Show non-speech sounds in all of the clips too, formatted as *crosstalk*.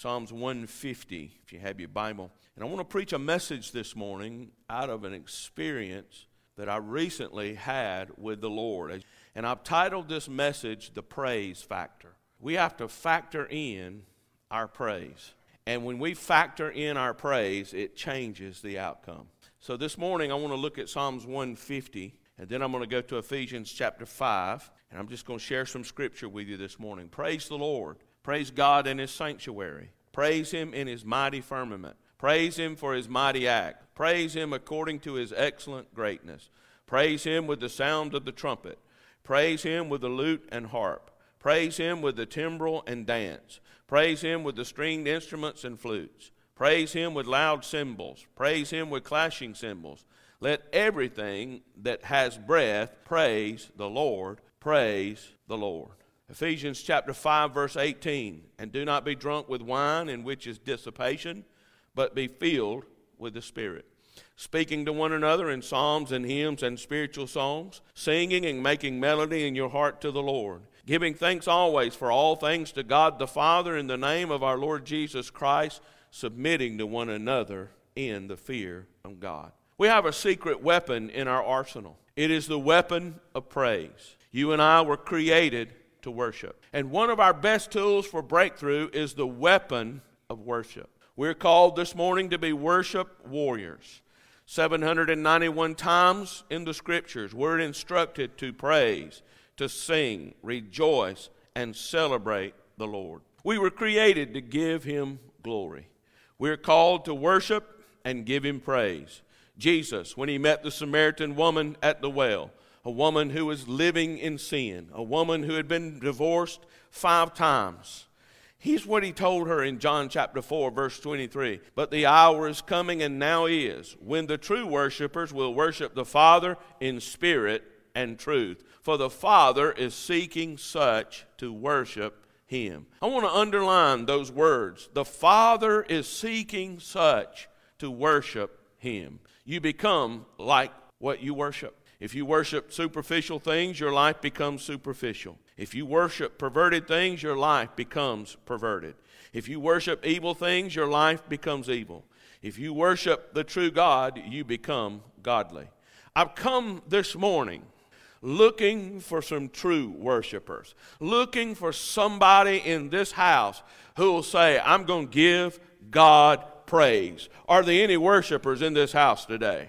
Psalms 150, if you have your Bible. And I want to preach a message this morning out of an experience that I recently had with the Lord. And I've titled this message The Praise Factor. We have to factor in our praise. And when we factor in our praise, it changes the outcome. So this morning, I want to look at Psalms 150, and then I'm going to go to Ephesians chapter 5, and I'm just going to share some scripture with you this morning. Praise the Lord. Praise God in His sanctuary. Praise Him in His mighty firmament. Praise Him for His mighty act. Praise Him according to His excellent greatness. Praise Him with the sound of the trumpet. Praise Him with the lute and harp. Praise Him with the timbrel and dance. Praise Him with the stringed instruments and flutes. Praise Him with loud cymbals. Praise Him with clashing cymbals. Let everything that has breath praise the Lord. Praise the Lord. Ephesians chapter 5 verse 18, and do not be drunk with wine in which is dissipation, but be filled with the Spirit. Speaking to one another in psalms and hymns and spiritual songs, singing and making melody in your heart to the Lord, giving thanks always for all things to God the Father in the name of our Lord Jesus Christ, submitting to one another in the fear of God. We have a secret weapon in our arsenal. It is the weapon of praise. You and I were created to worship. And one of our best tools for breakthrough is the weapon of worship. We're called this morning to be worship warriors. 791 times in the scriptures, we're instructed to praise, to sing, rejoice, and celebrate the Lord. We were created to give Him glory. We're called to worship and give Him praise. Jesus, when He met the Samaritan woman at the well, a woman who was living in sin, a woman who had been divorced five times. Here's what he told her in John chapter 4, verse 23. But the hour is coming, and now is, when the true worshipers will worship the Father in spirit and truth. For the Father is seeking such to worship him. I want to underline those words. The Father is seeking such to worship him. You become like what you worship. If you worship superficial things, your life becomes superficial. If you worship perverted things, your life becomes perverted. If you worship evil things, your life becomes evil. If you worship the true God, you become godly. I've come this morning looking for some true worshipers, looking for somebody in this house who will say, I'm going to give God praise. Are there any worshipers in this house today?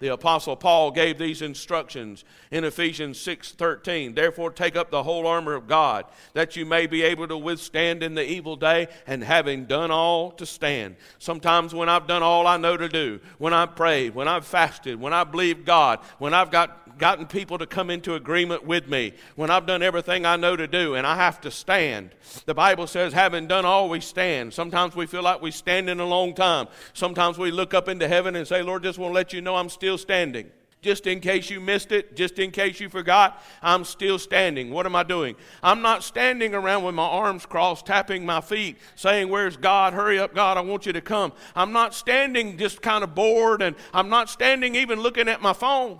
The apostle paul gave these instructions in ephesians 6.13 therefore take up the whole armor of god that you may be able to withstand in the evil day and having done all to stand sometimes when i've done all i know to do when i've prayed when i've fasted when i've believed god when i've got gotten people to come into agreement with me when I've done everything I know to do and I have to stand. The Bible says, having done all, we stand. Sometimes we feel like we stand in a long time. Sometimes we look up into heaven and say, Lord, just want to let you know I'm still standing. Just in case you missed it, just in case you forgot, I'm still standing. What am I doing? I'm not standing around with my arms crossed, tapping my feet, saying, Where's God? Hurry up, God, I want you to come. I'm not standing just kind of bored, and I'm not standing even looking at my phone.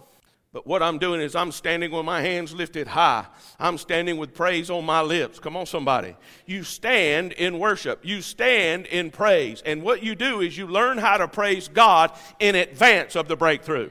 But what I'm doing is I'm standing with my hands lifted high. I'm standing with praise on my lips. Come on, somebody. You stand in worship, you stand in praise. And what you do is you learn how to praise God in advance of the breakthrough.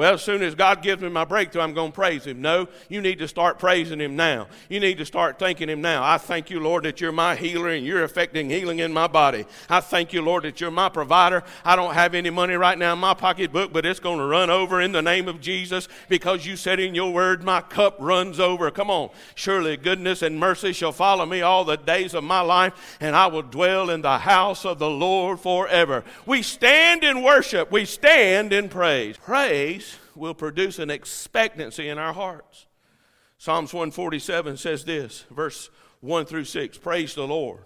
Well, as soon as God gives me my breakthrough, I'm going to praise Him. No, you need to start praising Him now. You need to start thanking Him now. I thank you, Lord, that you're my healer and you're affecting healing in my body. I thank you, Lord, that you're my provider. I don't have any money right now in my pocketbook, but it's going to run over in the name of Jesus because you said in your word, my cup runs over. Come on. Surely goodness and mercy shall follow me all the days of my life, and I will dwell in the house of the Lord forever. We stand in worship, we stand in praise. Praise will produce an expectancy in our hearts. Psalms 147 says this, verse 1 through 6 Praise the Lord,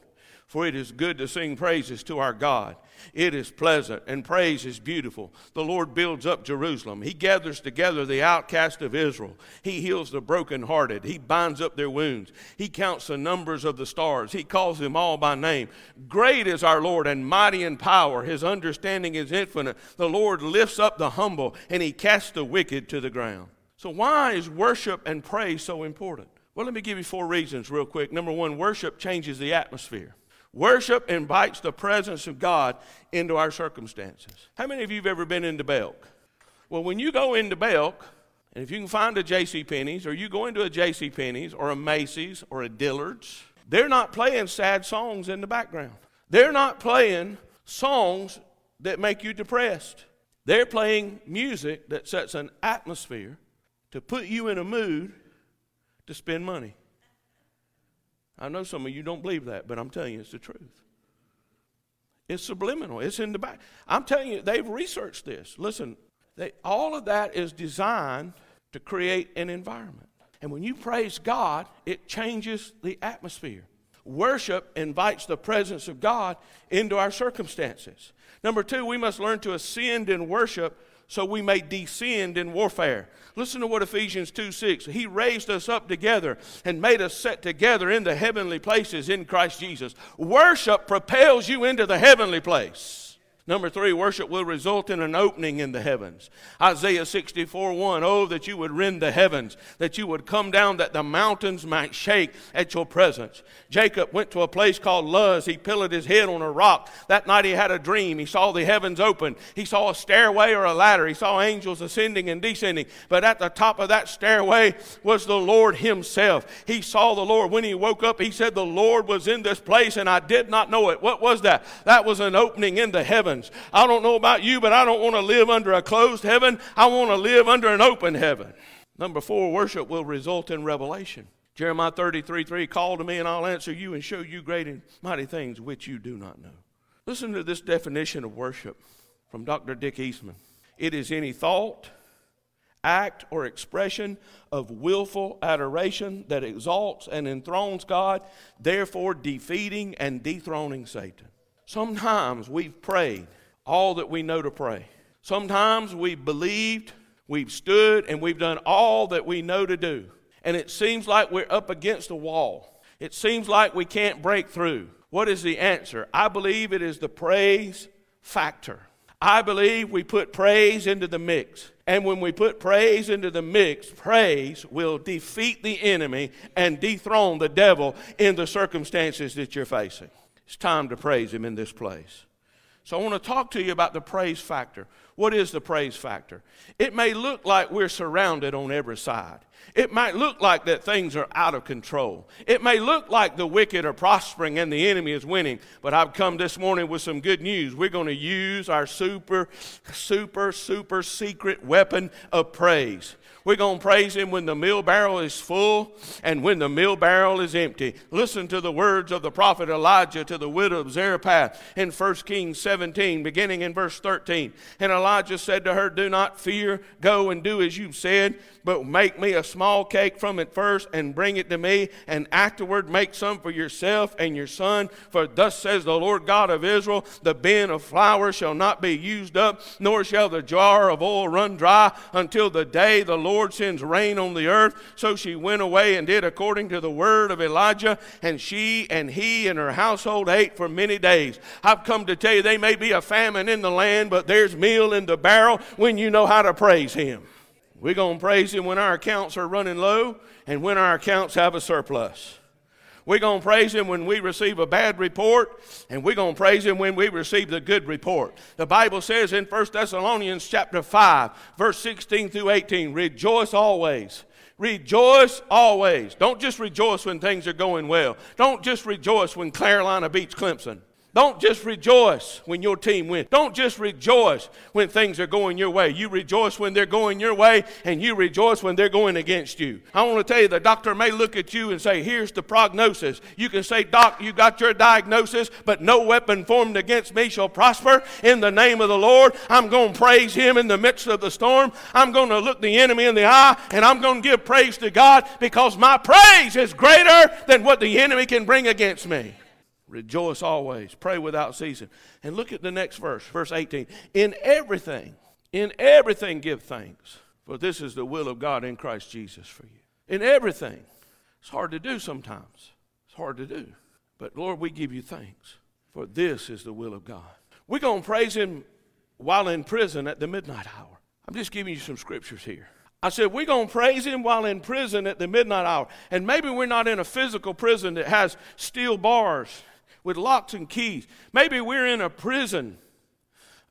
for it is good to sing praises to our God. It is pleasant, and praise is beautiful. The Lord builds up Jerusalem. He gathers together the outcast of Israel. He heals the brokenhearted. He binds up their wounds. He counts the numbers of the stars. He calls them all by name. Great is our Lord and mighty in power. His understanding is infinite. The Lord lifts up the humble, and he casts the wicked to the ground. So, why is worship and praise so important? Well, let me give you four reasons real quick. Number one, worship changes the atmosphere. Worship invites the presence of God into our circumstances. How many of you have ever been into Belk? Well, when you go into Belk, and if you can find a J.C. Penney's, or you go into a J.C. Penney's, or a Macy's, or a Dillard's, they're not playing sad songs in the background. They're not playing songs that make you depressed. They're playing music that sets an atmosphere to put you in a mood to spend money. I know some of you don't believe that, but I'm telling you it's the truth. It's subliminal. It's in the back. I'm telling you, they've researched this. Listen, they, all of that is designed to create an environment. And when you praise God, it changes the atmosphere. Worship invites the presence of God into our circumstances. Number two, we must learn to ascend in worship so we may descend in warfare. Listen to what Ephesians 2 6. He raised us up together and made us set together in the heavenly places in Christ Jesus. Worship propels you into the heavenly place. Number three, worship will result in an opening in the heavens. Isaiah 64 1. Oh, that you would rend the heavens, that you would come down, that the mountains might shake at your presence. Jacob went to a place called Luz. He pillowed his head on a rock. That night he had a dream. He saw the heavens open. He saw a stairway or a ladder. He saw angels ascending and descending. But at the top of that stairway was the Lord Himself. He saw the Lord. When he woke up, he said, The Lord was in this place, and I did not know it. What was that? That was an opening in the heavens heavens. I don't know about you, but I don't want to live under a closed heaven. I want to live under an open heaven. Number four, worship will result in revelation. Jeremiah 33 3 Call to me, and I'll answer you and show you great and mighty things which you do not know. Listen to this definition of worship from Dr. Dick Eastman it is any thought, act, or expression of willful adoration that exalts and enthrones God, therefore defeating and dethroning Satan. Sometimes we've prayed all that we know to pray. Sometimes we've believed, we've stood, and we've done all that we know to do. And it seems like we're up against a wall. It seems like we can't break through. What is the answer? I believe it is the praise factor. I believe we put praise into the mix. And when we put praise into the mix, praise will defeat the enemy and dethrone the devil in the circumstances that you're facing. It's time to praise Him in this place. So I want to talk to you about the praise factor. What is the praise factor? It may look like we're surrounded on every side. It might look like that things are out of control. It may look like the wicked are prospering and the enemy is winning. But I've come this morning with some good news. We're going to use our super, super, super secret weapon of praise. We're going to praise Him when the mill barrel is full and when the mill barrel is empty. Listen to the words of the prophet Elijah to the widow of Zarephath in 1 Kings 17, beginning in verse 13. And Elijah said to her, Do not fear, go and do as you've said, but make me a small cake from it first and bring it to me, and afterward make some for yourself and your son. For thus says the Lord God of Israel The bin of flour shall not be used up, nor shall the jar of oil run dry until the day the Lord Lord sends rain on the earth. So she went away and did according to the word of Elijah, and she and he and her household ate for many days. I've come to tell you, there may be a famine in the land, but there's meal in the barrel when you know how to praise Him. We're going to praise Him when our accounts are running low and when our accounts have a surplus. We're going to praise Him when we receive a bad report, and we're going to praise Him when we receive the good report. The Bible says in 1 Thessalonians chapter 5, verse 16 through 18, rejoice always. Rejoice always. Don't just rejoice when things are going well. Don't just rejoice when Carolina beats Clemson. Don't just rejoice when your team wins. Don't just rejoice when things are going your way. You rejoice when they're going your way, and you rejoice when they're going against you. I want to tell you the doctor may look at you and say, Here's the prognosis. You can say, Doc, you got your diagnosis, but no weapon formed against me shall prosper. In the name of the Lord, I'm going to praise Him in the midst of the storm. I'm going to look the enemy in the eye, and I'm going to give praise to God because my praise is greater than what the enemy can bring against me. Rejoice always. Pray without ceasing. And look at the next verse, verse 18. In everything, in everything give thanks, for this is the will of God in Christ Jesus for you. In everything. It's hard to do sometimes. It's hard to do. But Lord, we give you thanks, for this is the will of God. We're going to praise Him while in prison at the midnight hour. I'm just giving you some scriptures here. I said, we're going to praise him while in prison at the midnight hour. And maybe we're not in a physical prison that has steel bars with locks and keys. Maybe we're in a prison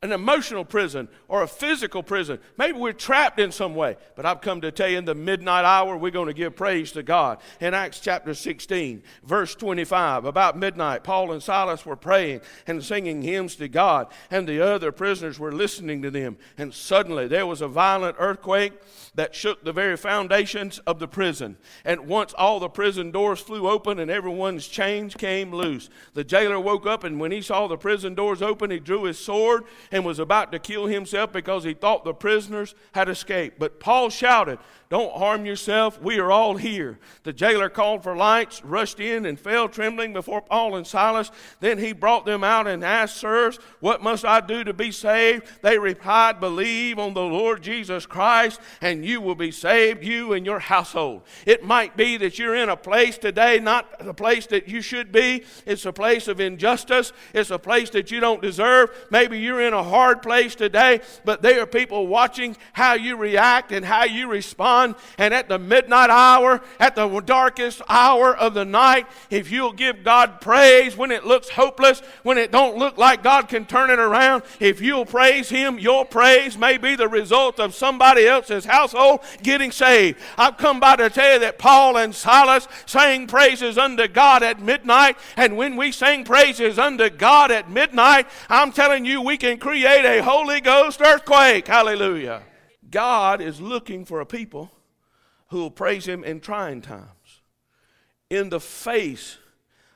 an emotional prison or a physical prison. Maybe we're trapped in some way. But I've come to tell you in the midnight hour, we're going to give praise to God. In Acts chapter 16, verse 25, about midnight, Paul and Silas were praying and singing hymns to God, and the other prisoners were listening to them. And suddenly there was a violent earthquake that shook the very foundations of the prison. And once all the prison doors flew open and everyone's chains came loose, the jailer woke up, and when he saw the prison doors open, he drew his sword and was about to kill himself because he thought the prisoners had escaped. But Paul shouted, Don't harm yourself. We are all here. The jailer called for lights, rushed in, and fell trembling before Paul and Silas. Then he brought them out and asked, Sirs, what must I do to be saved? They replied, Believe on the Lord Jesus Christ, and you will be saved, you and your household. It might be that you're in a place today, not the place that you should be. It's a place of injustice, it's a place that you don't deserve. Maybe you're in a hard place today, but there are people watching how you react and how you respond. And at the midnight hour, at the darkest hour of the night, if you'll give God praise when it looks hopeless, when it don't look like God can turn it around, if you'll praise Him, your praise may be the result of somebody else's household getting saved. I've come by to tell you that Paul and Silas sang praises unto God at midnight, and when we sing praises unto God at midnight, I'm telling you, we can create a Holy Ghost earthquake. Hallelujah. God is looking for a people who will praise Him in trying times, in the face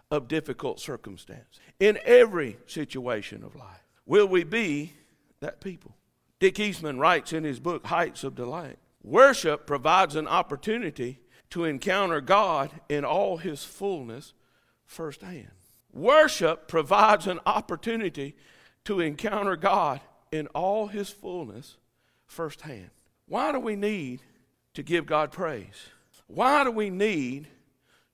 of difficult circumstance, in every situation of life. Will we be that people? Dick Eastman writes in his book, Heights of Delight Worship provides an opportunity to encounter God in all His fullness firsthand. Worship provides an opportunity to encounter God in all his fullness firsthand. Why do we need to give God praise? Why do we need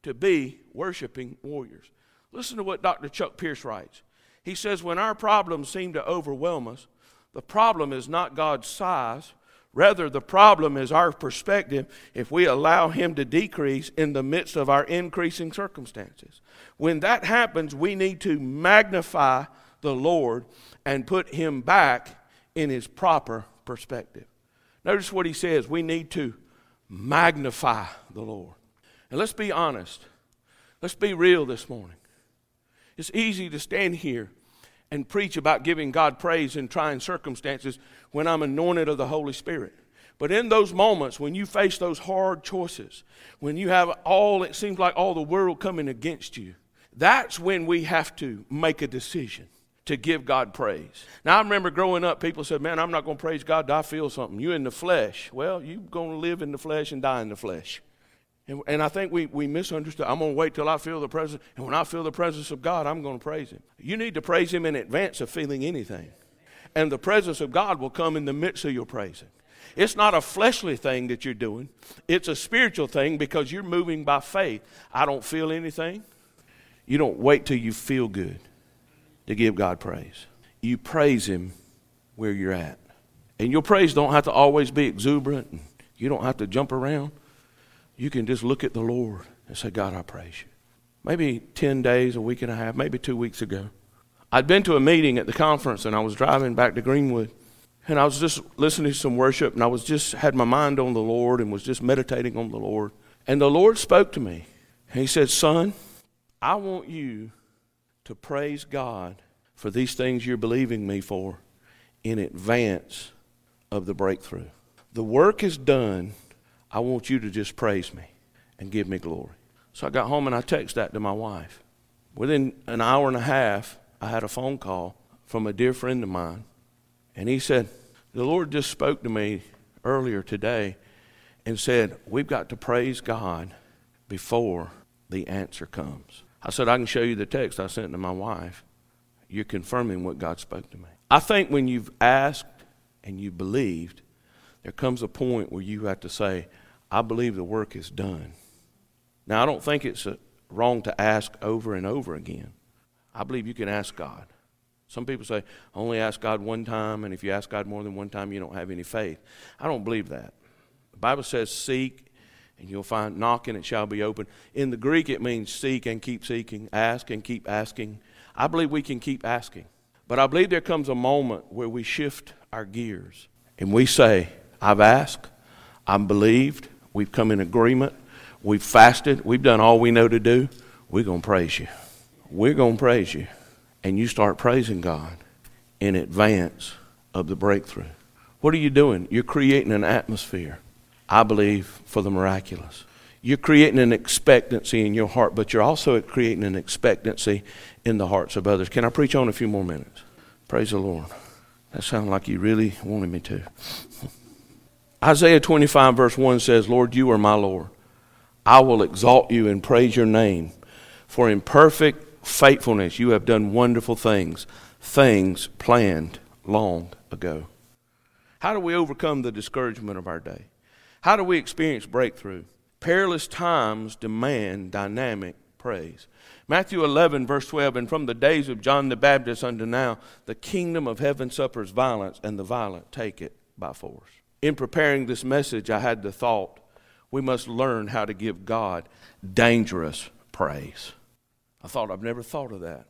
to be worshiping warriors? Listen to what Dr. Chuck Pierce writes. He says, When our problems seem to overwhelm us, the problem is not God's size. Rather, the problem is our perspective if we allow Him to decrease in the midst of our increasing circumstances. When that happens, we need to magnify the Lord and put him back in his proper perspective. Notice what he says we need to magnify the Lord. And let's be honest, let's be real this morning. It's easy to stand here and preach about giving God praise in trying circumstances when I'm anointed of the Holy Spirit. But in those moments when you face those hard choices, when you have all, it seems like all the world coming against you, that's when we have to make a decision to give God praise. Now, I remember growing up, people said, Man, I'm not going to praise God I feel something. You in the flesh. Well, you're going to live in the flesh and die in the flesh. And, and I think we, we misunderstood. I'm going to wait till I feel the presence. And when I feel the presence of God, I'm going to praise Him. You need to praise Him in advance of feeling anything. And the presence of God will come in the midst of your praising. It's not a fleshly thing that you're doing, it's a spiritual thing because you're moving by faith. I don't feel anything. You don't wait till you feel good to give God praise. You praise Him where you're at. And your praise don't have to always be exuberant. You don't have to jump around. You can just look at the Lord and say, God, I praise you. Maybe 10 days, a week and a half, maybe two weeks ago, I'd been to a meeting at the conference and I was driving back to Greenwood. And I was just listening to some worship and I was just had my mind on the Lord and was just meditating on the Lord. And the Lord spoke to me. And he said, Son, I want you to praise God for these things you're believing me for in advance of the breakthrough. The work is done. I want you to just praise me and give me glory. So I got home and I texted that to my wife. Within an hour and a half, I had a phone call from a dear friend of mine. And he said, The Lord just spoke to me earlier today and said, We've got to praise God before the answer comes. I said, I can show you the text I sent to my wife. You're confirming what God spoke to me. I think when you've asked and you believed, there comes a point where you have to say, I believe the work is done. Now, I don't think it's uh, wrong to ask over and over again. I believe you can ask God. Some people say, only ask God one time, and if you ask God more than one time, you don't have any faith. I don't believe that. The Bible says, seek and you'll find knock and it shall be open. In the Greek, it means seek and keep seeking, ask and keep asking. I believe we can keep asking. But I believe there comes a moment where we shift our gears and we say, I've asked, I've believed, we've come in agreement, we've fasted, we've done all we know to do. We're going to praise you. We're going to praise you. And you start praising God in advance of the breakthrough. What are you doing? You're creating an atmosphere, I believe, for the miraculous. You're creating an expectancy in your heart, but you're also creating an expectancy in the hearts of others. Can I preach on a few more minutes? Praise the Lord. That sounded like you really wanted me to. *laughs* Isaiah 25, verse 1 says, Lord, you are my Lord. I will exalt you and praise your name. For in perfect faithfulness you have done wonderful things, things planned long ago. How do we overcome the discouragement of our day? How do we experience breakthrough? Perilous times demand dynamic praise. Matthew 11, verse 12, and from the days of John the Baptist unto now, the kingdom of heaven suffers violence, and the violent take it by force. In preparing this message, I had the thought we must learn how to give God dangerous praise. I thought, I've never thought of that.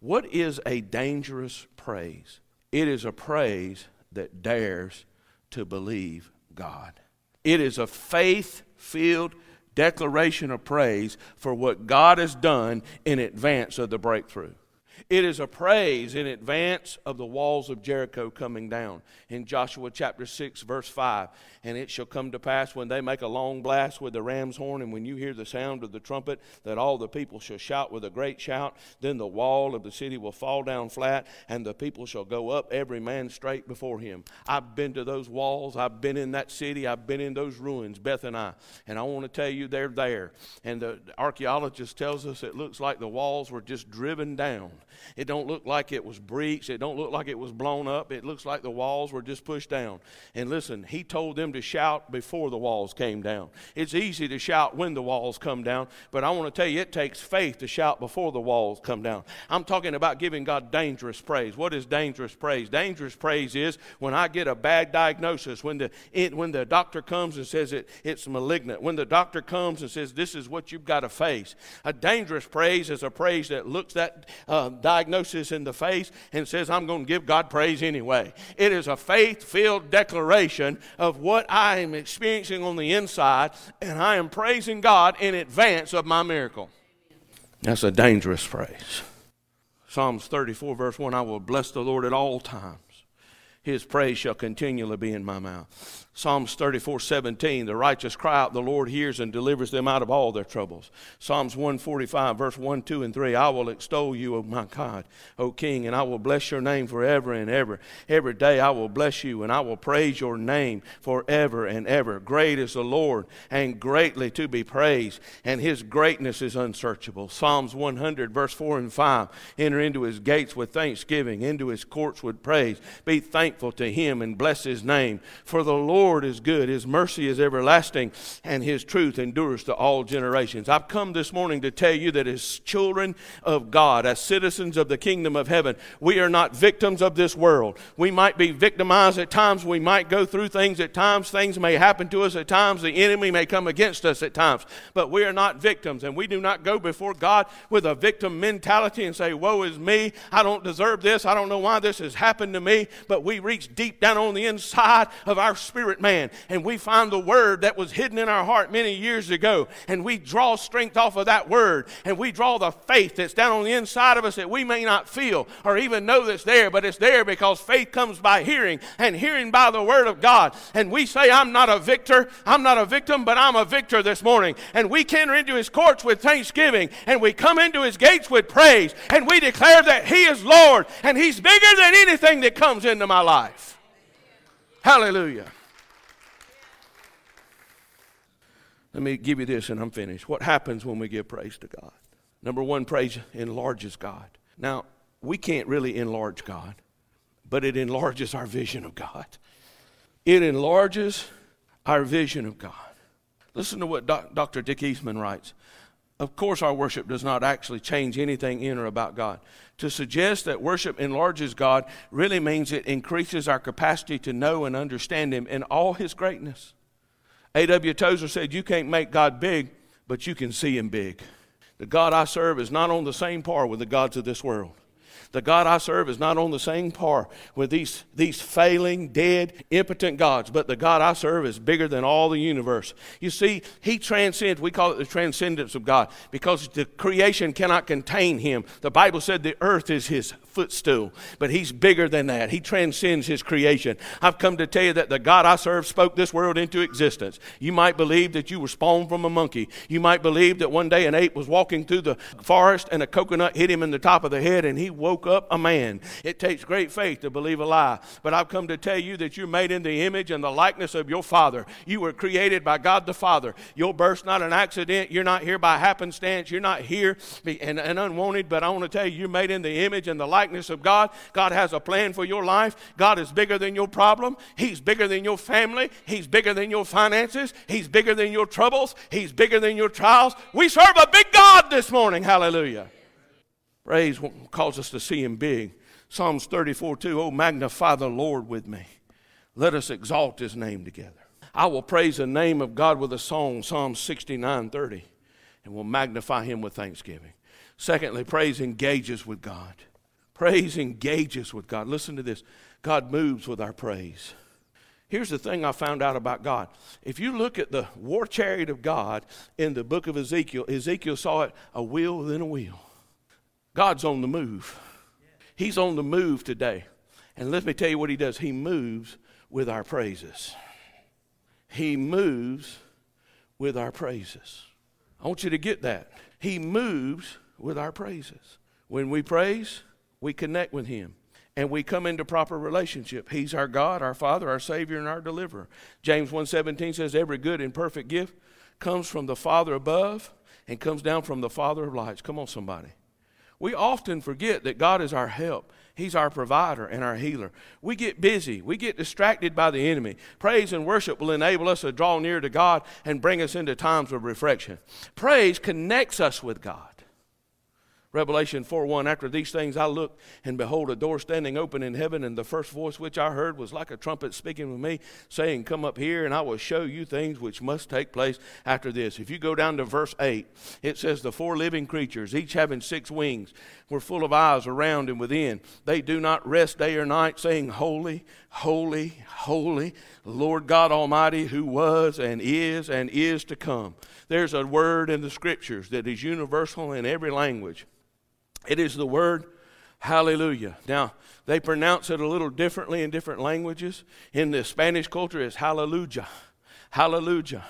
What is a dangerous praise? It is a praise that dares to believe God. It is a faith filled declaration of praise for what God has done in advance of the breakthrough. It is a praise in advance of the walls of Jericho coming down. In Joshua chapter 6, verse 5, and it shall come to pass when they make a long blast with the ram's horn, and when you hear the sound of the trumpet, that all the people shall shout with a great shout. Then the wall of the city will fall down flat, and the people shall go up, every man straight before him. I've been to those walls. I've been in that city. I've been in those ruins, Beth and I. And I want to tell you, they're there. And the archaeologist tells us it looks like the walls were just driven down. It don't look like it was breached. It don't look like it was blown up. It looks like the walls were just pushed down. And listen, he told them to shout before the walls came down. It's easy to shout when the walls come down, but I want to tell you it takes faith to shout before the walls come down. I'm talking about giving God dangerous praise. What is dangerous praise? Dangerous praise is when I get a bad diagnosis, when the it, when the doctor comes and says it, it's malignant, when the doctor comes and says this is what you've got to face. A dangerous praise is a praise that looks that uh, diagnosis in the face and says, I'm going to give God praise anyway. It is a faith filled declaration of what I am experiencing on the inside, and I am praising God in advance of my miracle. That's a dangerous phrase. Psalms 34, verse 1 I will bless the Lord at all times. His praise shall continually be in my mouth. Psalms 34 17, the righteous cry out, the Lord hears and delivers them out of all their troubles. Psalms 145, verse 1, 2, and 3, I will extol you, O my God, O King, and I will bless your name forever and ever. Every day I will bless you, and I will praise your name forever and ever. Great is the Lord, and greatly to be praised, and his greatness is unsearchable. Psalms 100, verse 4 and 5, enter into his gates with thanksgiving, into his courts with praise. Be thankful to him and bless his name, for the Lord is good, His mercy is everlasting, and His truth endures to all generations. I've come this morning to tell you that as children of God, as citizens of the kingdom of heaven, we are not victims of this world. We might be victimized at times, we might go through things at times, things may happen to us at times, the enemy may come against us at times, but we are not victims, and we do not go before God with a victim mentality and say, Woe is me, I don't deserve this, I don't know why this has happened to me, but we reach deep down on the inside of our spirit man and we find the word that was hidden in our heart many years ago and we draw strength off of that word and we draw the faith that's down on the inside of us that we may not feel or even know that's there, but it's there because faith comes by hearing and hearing by the word of God. And we say, I'm not a victor, I'm not a victim, but I'm a victor this morning. And we enter into his courts with thanksgiving and we come into his gates with praise and we declare that he is Lord and he's bigger than anything that comes into my life. Hallelujah. Let me give you this and I'm finished. What happens when we give praise to God? Number one, praise enlarges God. Now, we can't really enlarge God, but it enlarges our vision of God. It enlarges our vision of God. Listen to what Dr. Dick Eastman writes. Of course, our worship does not actually change anything in or about God. To suggest that worship enlarges God really means it increases our capacity to know and understand Him in all His greatness. A.W. Tozer said, You can't make God big, but you can see him big. The God I serve is not on the same par with the gods of this world. The God I serve is not on the same par with these, these failing, dead, impotent gods, but the God I serve is bigger than all the universe. You see, He transcends, we call it the transcendence of God, because the creation cannot contain Him. The Bible said the earth is His footstool, but He's bigger than that. He transcends His creation. I've come to tell you that the God I serve spoke this world into existence. You might believe that you were spawned from a monkey. You might believe that one day an ape was walking through the forest and a coconut hit him in the top of the head and he woke up a man. It takes great faith to believe a lie, but I've come to tell you that you're made in the image and the likeness of your Father. You were created by God the Father. Your birth's not an accident. You're not here by happenstance. You're not here and, and unwanted, but I want to tell you, you're made in the image and the likeness of God. God has a plan for your life. God is bigger than your problem. He's bigger than your family. He's bigger than your finances. He's bigger than your troubles. He's bigger than your trials. We serve a big God this morning. Hallelujah. Praise calls us to see Him big. Psalms 34 2 Oh, magnify the Lord with me. Let us exalt His name together. I will praise the name of God with a song, Psalm 69 30, and will magnify Him with thanksgiving. Secondly, praise engages with God. Praise engages with God. Listen to this God moves with our praise. Here's the thing I found out about God. If you look at the war chariot of God in the book of Ezekiel, Ezekiel saw it a wheel within a wheel. God's on the move. He's on the move today. And let me tell you what he does. He moves with our praises. He moves with our praises. I want you to get that. He moves with our praises. When we praise, we connect with him and we come into proper relationship. He's our God, our Father, our Savior, and our deliverer. James 1:17 says, Every good and perfect gift comes from the Father above and comes down from the Father of lights. Come on, somebody. We often forget that God is our help. He's our provider and our healer. We get busy. We get distracted by the enemy. Praise and worship will enable us to draw near to God and bring us into times of reflection. Praise connects us with God. Revelation 4 1 After these things I looked, and behold, a door standing open in heaven, and the first voice which I heard was like a trumpet speaking with me, saying, Come up here, and I will show you things which must take place after this. If you go down to verse 8, it says, The four living creatures, each having six wings, were full of eyes around and within. They do not rest day or night, saying, Holy, holy, holy, Lord God Almighty, who was and is and is to come. There's a word in the scriptures that is universal in every language. It is the word hallelujah. Now, they pronounce it a little differently in different languages. In the Spanish culture, it's hallelujah. Hallelujah.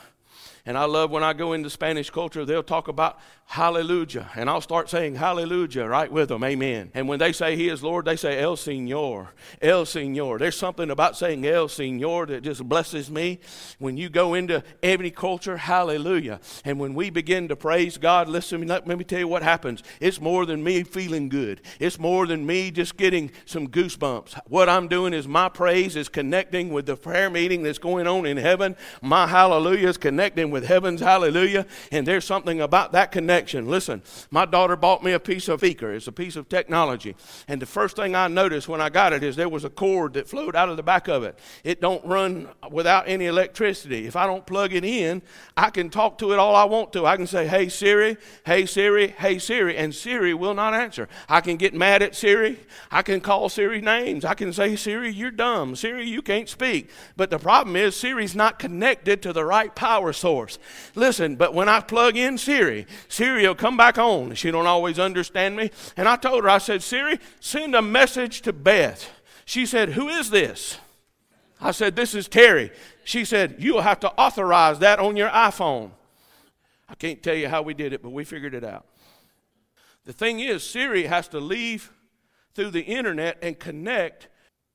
And I love when I go into Spanish culture, they'll talk about hallelujah. And I'll start saying hallelujah right with them, amen. And when they say he is Lord, they say El Señor, El Señor. There's something about saying El Señor that just blesses me. When you go into any culture, hallelujah. And when we begin to praise God, listen, let me tell you what happens. It's more than me feeling good, it's more than me just getting some goosebumps. What I'm doing is my praise is connecting with the prayer meeting that's going on in heaven. My hallelujah is connecting with heaven's hallelujah. And there's something about that connection. Listen, my daughter bought me a piece of speaker. It's a piece of technology. And the first thing I noticed when I got it is there was a cord that flowed out of the back of it. It don't run without any electricity. If I don't plug it in, I can talk to it all I want to. I can say, hey Siri, hey Siri, hey Siri, and Siri will not answer. I can get mad at Siri. I can call Siri names. I can say, Siri, you're dumb. Siri, you can't speak. But the problem is Siri's not connected to the right power source Listen, but when I plug in Siri, Siri will come back on. She don't always understand me. And I told her, I said, Siri, send a message to Beth. She said, Who is this? I said, This is Terry. She said, You'll have to authorize that on your iPhone. I can't tell you how we did it, but we figured it out. The thing is, Siri has to leave through the internet and connect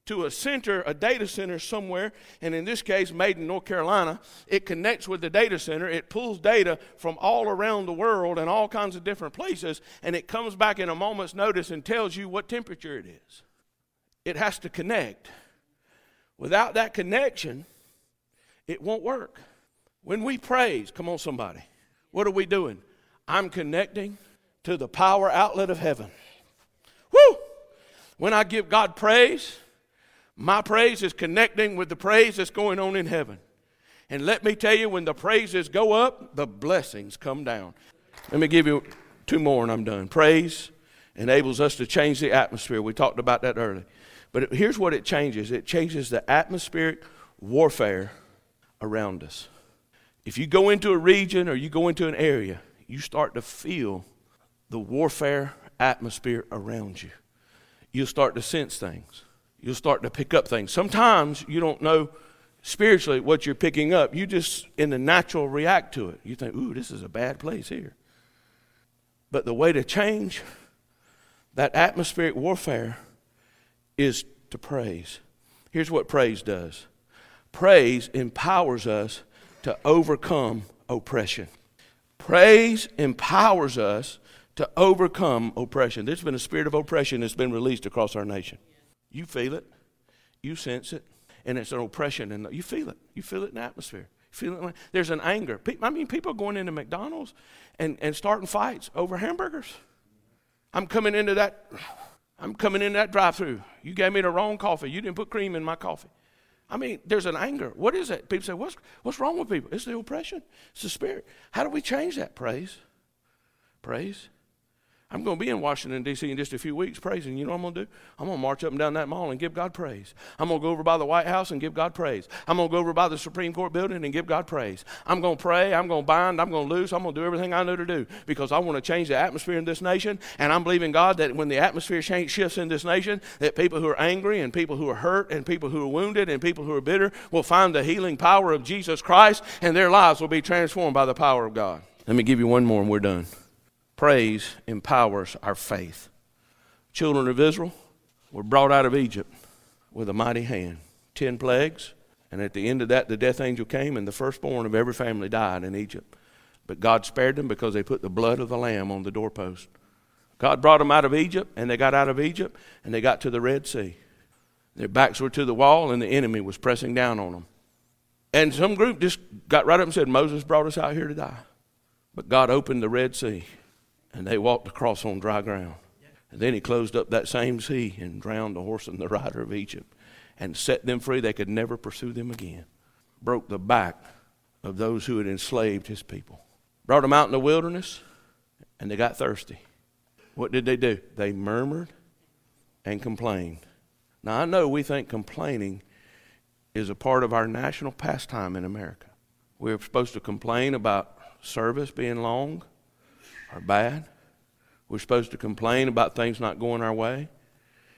to a center, a data center somewhere, and in this case, made in North Carolina, it connects with the data center. It pulls data from all around the world and all kinds of different places, and it comes back in a moment's notice and tells you what temperature it is. It has to connect. Without that connection, it won't work. When we praise, come on, somebody, what are we doing? I'm connecting to the power outlet of heaven. Woo! When I give God praise, my praise is connecting with the praise that's going on in heaven. And let me tell you, when the praises go up, the blessings come down. Let me give you two more and I'm done. Praise enables us to change the atmosphere. We talked about that earlier. But here's what it changes it changes the atmospheric warfare around us. If you go into a region or you go into an area, you start to feel the warfare atmosphere around you. You'll start to sense things. You'll start to pick up things. Sometimes you don't know spiritually what you're picking up. You just, in the natural, react to it. You think, ooh, this is a bad place here. But the way to change that atmospheric warfare is to praise. Here's what praise does praise empowers us to overcome oppression. Praise empowers us to overcome oppression. There's been a spirit of oppression that's been released across our nation. You feel it, you sense it, and it's an oppression, and you feel it. You feel it in the atmosphere. You feel it. There's an anger. I mean, people are going into McDonald's and, and starting fights over hamburgers. I'm coming into that. I'm coming in that drive-through. You gave me the wrong coffee. You didn't put cream in my coffee. I mean, there's an anger. What is that? People say, what's, what's wrong with people? It's the oppression. It's the spirit. How do we change that? Praise. Praise. I'm going to be in Washington, D.C. in just a few weeks praising. You know what I'm going to do? I'm going to march up and down that mall and give God praise. I'm going to go over by the White House and give God praise. I'm going to go over by the Supreme Court building and give God praise. I'm going to pray. I'm going to bind. I'm going to loose. I'm going to do everything I know to do because I want to change the atmosphere in this nation. And I'm believing God that when the atmosphere change, shifts in this nation, that people who are angry and people who are hurt and people who are wounded and people who are bitter will find the healing power of Jesus Christ and their lives will be transformed by the power of God. Let me give you one more and we're done. Praise empowers our faith. Children of Israel were brought out of Egypt with a mighty hand. Ten plagues, and at the end of that, the death angel came, and the firstborn of every family died in Egypt. But God spared them because they put the blood of the lamb on the doorpost. God brought them out of Egypt, and they got out of Egypt, and they got to the Red Sea. Their backs were to the wall, and the enemy was pressing down on them. And some group just got right up and said, Moses brought us out here to die. But God opened the Red Sea and they walked across on dry ground. And then he closed up that same sea and drowned the horse and the rider of Egypt and set them free. They could never pursue them again. Broke the back of those who had enslaved his people. Brought them out in the wilderness and they got thirsty. What did they do? They murmured and complained. Now, I know we think complaining is a part of our national pastime in America. We're supposed to complain about service being long are bad. We're supposed to complain about things not going our way.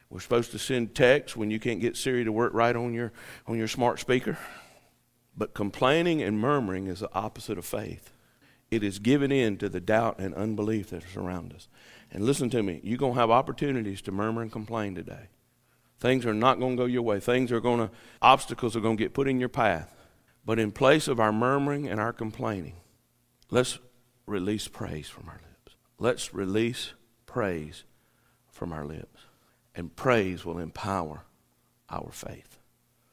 We're supposed to send texts when you can't get Siri to work right on your, on your smart speaker. But complaining and murmuring is the opposite of faith. It is giving in to the doubt and unbelief that surround us. And listen to me, you're going to have opportunities to murmur and complain today. Things are not going to go your way. Things are going to, obstacles are going to get put in your path. But in place of our murmuring and our complaining, let's release praise from our. Let's release praise from our lips. And praise will empower our faith.